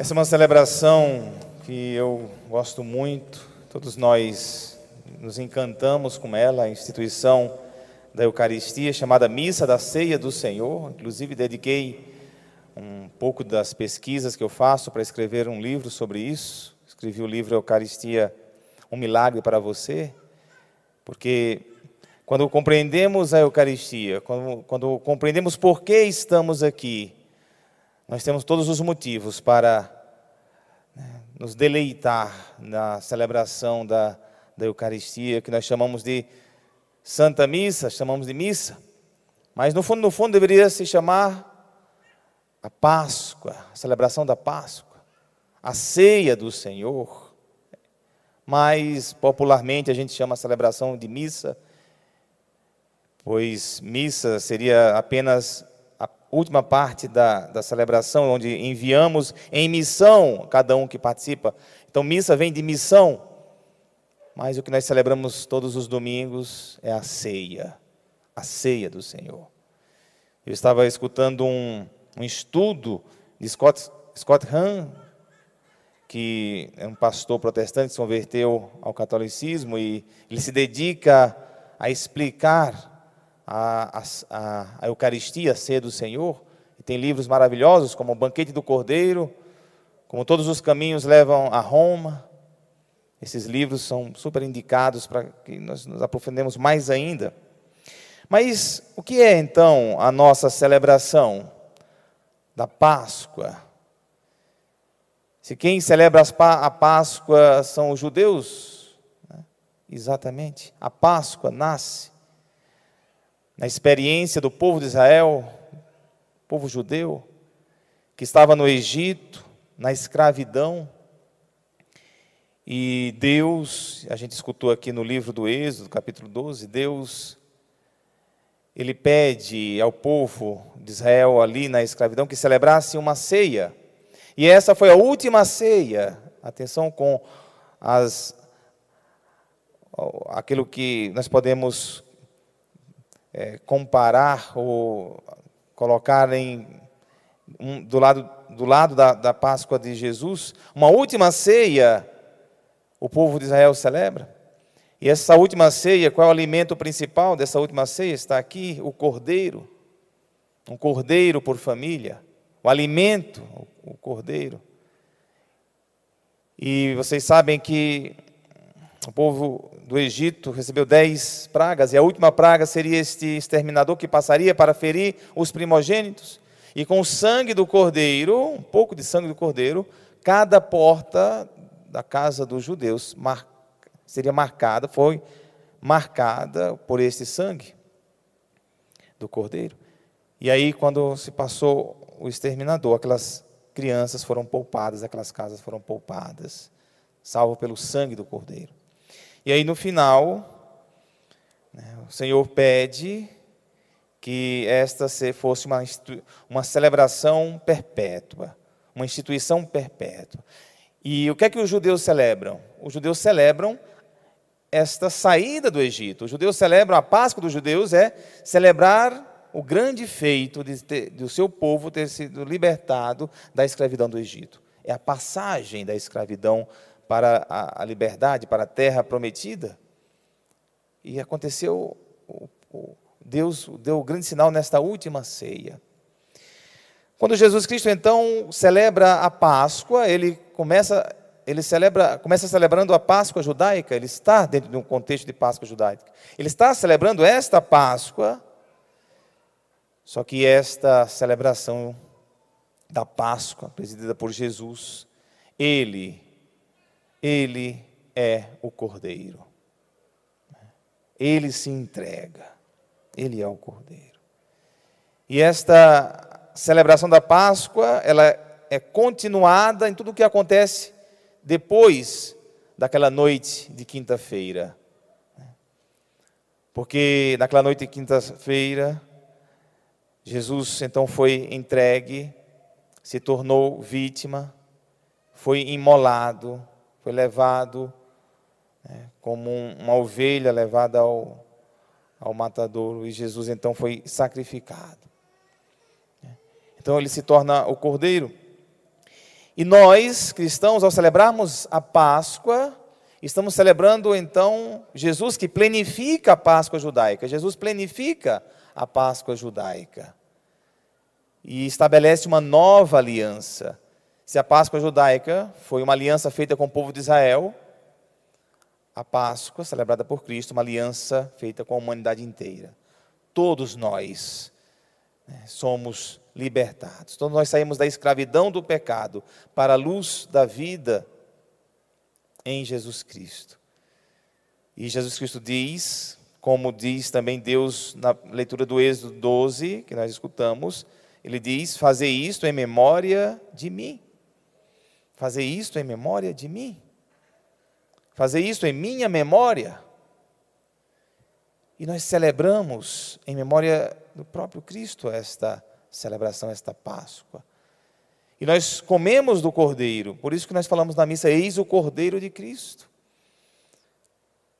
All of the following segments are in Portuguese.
Essa é uma celebração que eu gosto muito, todos nós nos encantamos com ela, a instituição da Eucaristia, chamada Missa da Ceia do Senhor. Inclusive, dediquei um pouco das pesquisas que eu faço para escrever um livro sobre isso. Escrevi o livro Eucaristia, um milagre para você, porque quando compreendemos a Eucaristia, quando, quando compreendemos por que estamos aqui, nós temos todos os motivos para né, nos deleitar na celebração da, da Eucaristia, que nós chamamos de Santa Missa, chamamos de missa. Mas no fundo, no fundo, deveria se chamar a Páscoa, a celebração da Páscoa, a ceia do Senhor. Mas popularmente a gente chama a celebração de missa, pois missa seria apenas última parte da, da celebração, onde enviamos em missão cada um que participa. Então, missa vem de missão, mas o que nós celebramos todos os domingos é a ceia, a ceia do Senhor. Eu estava escutando um, um estudo de Scott, Scott Hahn, que é um pastor protestante se converteu ao catolicismo e ele se dedica a explicar a, a, a Eucaristia, ceia do Senhor. E tem livros maravilhosos, como o Banquete do Cordeiro, como Todos os Caminhos Levam a Roma. Esses livros são super indicados para que nós nos aprofundemos mais ainda. Mas o que é então a nossa celebração da Páscoa? Se quem celebra a Páscoa são os judeus, né? exatamente, a Páscoa nasce na experiência do povo de Israel, povo judeu, que estava no Egito, na escravidão. E Deus, a gente escutou aqui no livro do Êxodo, capítulo 12, Deus, ele pede ao povo de Israel ali na escravidão que celebrasse uma ceia. E essa foi a última ceia, atenção com as, aquilo que nós podemos é, comparar ou colocar em, um, do lado, do lado da, da Páscoa de Jesus, uma última ceia o povo de Israel celebra. E essa última ceia, qual é o alimento principal dessa última ceia? Está aqui o cordeiro. Um cordeiro por família. O alimento, o cordeiro. E vocês sabem que o povo do Egito recebeu dez pragas, e a última praga seria este exterminador que passaria para ferir os primogênitos. E com o sangue do cordeiro, um pouco de sangue do cordeiro, cada porta da casa dos judeus mar, seria marcada, foi marcada por este sangue do cordeiro. E aí, quando se passou o exterminador, aquelas crianças foram poupadas, aquelas casas foram poupadas, salvo pelo sangue do cordeiro. E aí no final, né, o Senhor pede que esta fosse uma, uma celebração perpétua, uma instituição perpétua. E o que é que os judeus celebram? Os judeus celebram esta saída do Egito. Os judeus celebram, a Páscoa dos judeus é celebrar o grande feito de, ter, o seu povo ter sido libertado da escravidão do Egito. É a passagem da escravidão para a, a liberdade, para a terra prometida. E aconteceu, o, o, Deus deu o grande sinal nesta última ceia. Quando Jesus Cristo então celebra a Páscoa, ele começa, ele celebra, começa celebrando a Páscoa judaica, ele está dentro de um contexto de Páscoa judaica. Ele está celebrando esta Páscoa, só que esta celebração da Páscoa, presidida por Jesus, ele ele é o Cordeiro. Ele se entrega. Ele é o Cordeiro. E esta celebração da Páscoa, ela é continuada em tudo o que acontece depois daquela noite de quinta-feira. Porque naquela noite de quinta-feira, Jesus então foi entregue, se tornou vítima, foi imolado, foi levado né, como uma ovelha levada ao, ao matadouro, e Jesus então foi sacrificado. Então ele se torna o cordeiro. E nós, cristãos, ao celebrarmos a Páscoa, estamos celebrando então Jesus que plenifica a Páscoa judaica. Jesus plenifica a Páscoa judaica e estabelece uma nova aliança. Se a Páscoa judaica foi uma aliança feita com o povo de Israel, a Páscoa, celebrada por Cristo, uma aliança feita com a humanidade inteira. Todos nós né, somos libertados. Todos nós saímos da escravidão do pecado para a luz da vida em Jesus Cristo. E Jesus Cristo diz, como diz também Deus na leitura do Êxodo 12, que nós escutamos, ele diz: Fazer isto em memória de mim. Fazer isto em memória de mim. Fazer isto em minha memória. E nós celebramos em memória do próprio Cristo esta celebração, esta Páscoa. E nós comemos do Cordeiro, por isso que nós falamos na missa, eis o Cordeiro de Cristo.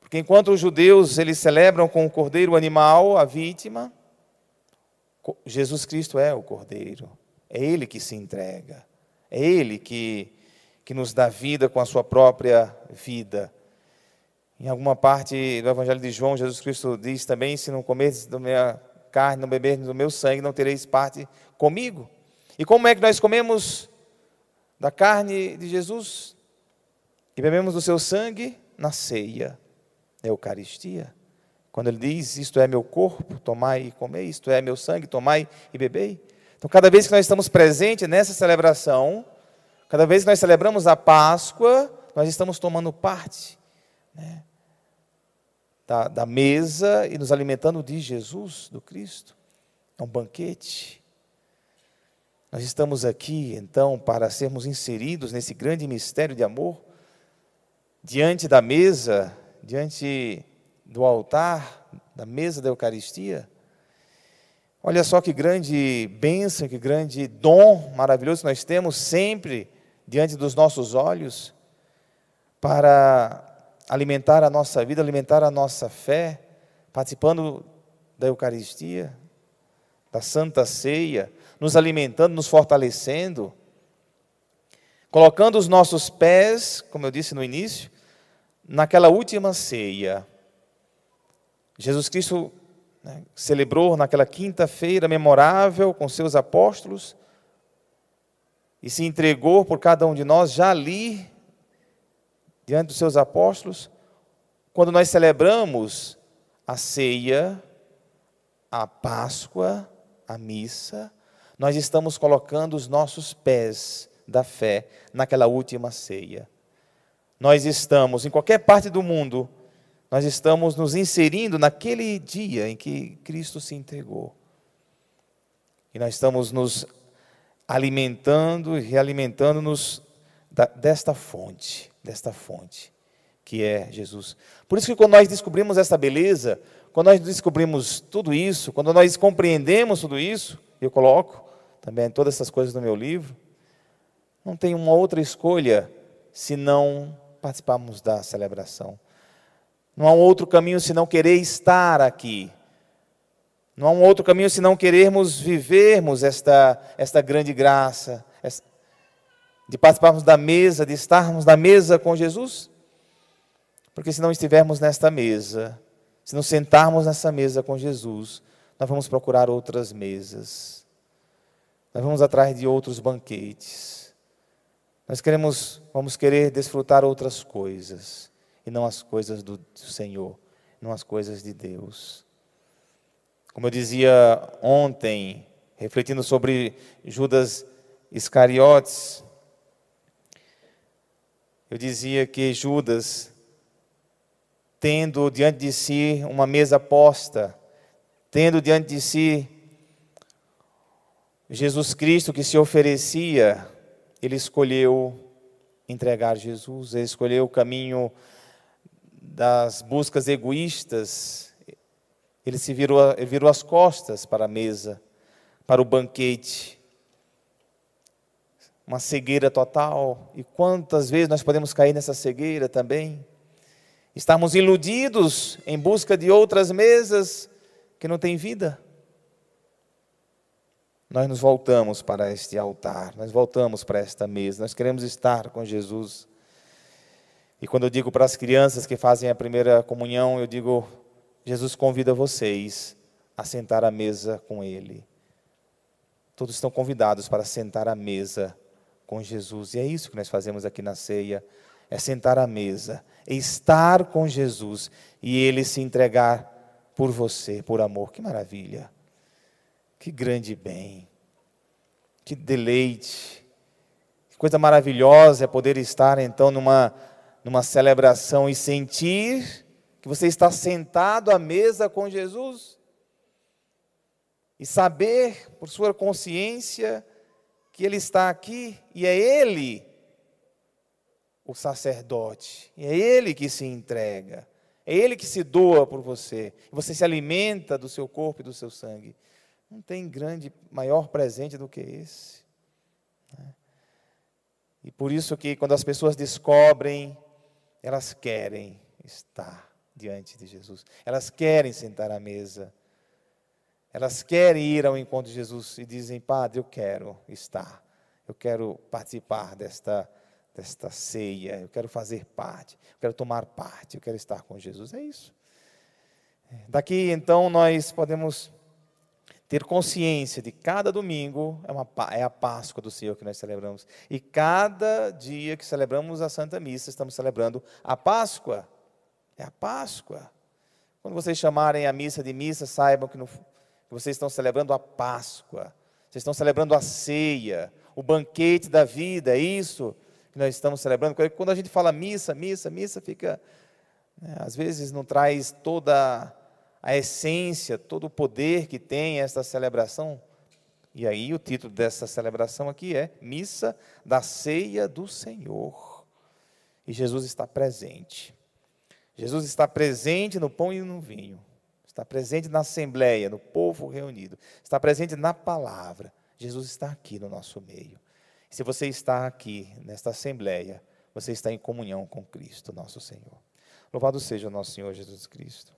Porque enquanto os judeus eles celebram com o cordeiro animal, a vítima, Jesus Cristo é o Cordeiro, é Ele que se entrega, é Ele que, que nos dá vida com a sua própria vida. Em alguma parte do Evangelho de João, Jesus Cristo diz também: Se não comeres da minha carne, não beberes do meu sangue, não tereis parte comigo. E como é que nós comemos da carne de Jesus e bebemos do seu sangue? Na ceia, na Eucaristia. Quando ele diz: Isto é meu corpo, tomai e comei, isto é meu sangue, tomai e bebei. Então, cada vez que nós estamos presentes nessa celebração, cada vez que nós celebramos a Páscoa, nós estamos tomando parte né, da, da mesa e nos alimentando de Jesus, do Cristo. É um banquete. Nós estamos aqui, então, para sermos inseridos nesse grande mistério de amor, diante da mesa, diante do altar, da mesa da Eucaristia. Olha só que grande bênção, que grande dom maravilhoso nós temos sempre diante dos nossos olhos para alimentar a nossa vida, alimentar a nossa fé, participando da Eucaristia, da Santa Ceia, nos alimentando, nos fortalecendo, colocando os nossos pés, como eu disse no início, naquela última ceia. Jesus Cristo né, celebrou naquela quinta-feira memorável com seus apóstolos e se entregou por cada um de nós já ali, diante dos seus apóstolos, quando nós celebramos a ceia, a Páscoa, a missa, nós estamos colocando os nossos pés da fé naquela última ceia. Nós estamos em qualquer parte do mundo nós estamos nos inserindo naquele dia em que Cristo se entregou. E nós estamos nos alimentando e realimentando-nos desta fonte, desta fonte, que é Jesus. Por isso que quando nós descobrimos essa beleza, quando nós descobrimos tudo isso, quando nós compreendemos tudo isso, eu coloco também todas essas coisas no meu livro, não tem uma outra escolha se não participarmos da celebração. Não há um outro caminho senão querer estar aqui. Não há um outro caminho senão querermos vivermos esta, esta grande graça, de participarmos da mesa, de estarmos na mesa com Jesus. Porque se não estivermos nesta mesa, se não sentarmos nessa mesa com Jesus, nós vamos procurar outras mesas. Nós vamos atrás de outros banquetes. Nós queremos, vamos querer desfrutar outras coisas e não as coisas do Senhor, não as coisas de Deus. Como eu dizia ontem, refletindo sobre Judas Iscariotes, eu dizia que Judas, tendo diante de si uma mesa posta, tendo diante de si Jesus Cristo que se oferecia, ele escolheu entregar Jesus, ele escolheu o caminho das buscas egoístas, ele se virou, ele virou as costas para a mesa, para o banquete. Uma cegueira total. E quantas vezes nós podemos cair nessa cegueira também? Estamos iludidos em busca de outras mesas que não têm vida. nós nos voltamos para este altar, nós voltamos para esta mesa, nós queremos estar com Jesus. E quando eu digo para as crianças que fazem a primeira comunhão, eu digo: Jesus convida vocês a sentar à mesa com Ele. Todos estão convidados para sentar à mesa com Jesus. E é isso que nós fazemos aqui na ceia: é sentar à mesa, é estar com Jesus e Ele se entregar por você, por amor. Que maravilha! Que grande bem! Que deleite! Que coisa maravilhosa é poder estar então numa, numa celebração e sentir que você está sentado à mesa com Jesus e saber por sua consciência que Ele está aqui e é Ele o sacerdote, é Ele que se entrega, é Ele que se doa por você, você se alimenta do seu corpo e do seu sangue. Não tem grande, maior presente do que esse. Né? E por isso que quando as pessoas descobrem, elas querem estar diante de Jesus. Elas querem sentar à mesa. Elas querem ir ao encontro de Jesus e dizem: Padre, eu quero estar. Eu quero participar desta, desta ceia. Eu quero fazer parte. Eu quero tomar parte. Eu quero estar com Jesus. É isso. Daqui então nós podemos ter consciência de cada domingo é, uma, é a Páscoa do Senhor que nós celebramos. E cada dia que celebramos a Santa Missa, estamos celebrando a Páscoa. É a Páscoa. Quando vocês chamarem a missa de missa, saibam que, no, que vocês estão celebrando a Páscoa. Vocês estão celebrando a ceia, o banquete da vida, é isso que nós estamos celebrando. Quando a gente fala missa, missa, missa, fica. Né, às vezes não traz toda a essência, todo o poder que tem esta celebração. E aí o título dessa celebração aqui é Missa da Ceia do Senhor. E Jesus está presente. Jesus está presente no pão e no vinho. Está presente na assembleia, no povo reunido. Está presente na palavra. Jesus está aqui no nosso meio. Se você está aqui nesta assembleia, você está em comunhão com Cristo, nosso Senhor. Louvado seja o nosso Senhor Jesus Cristo.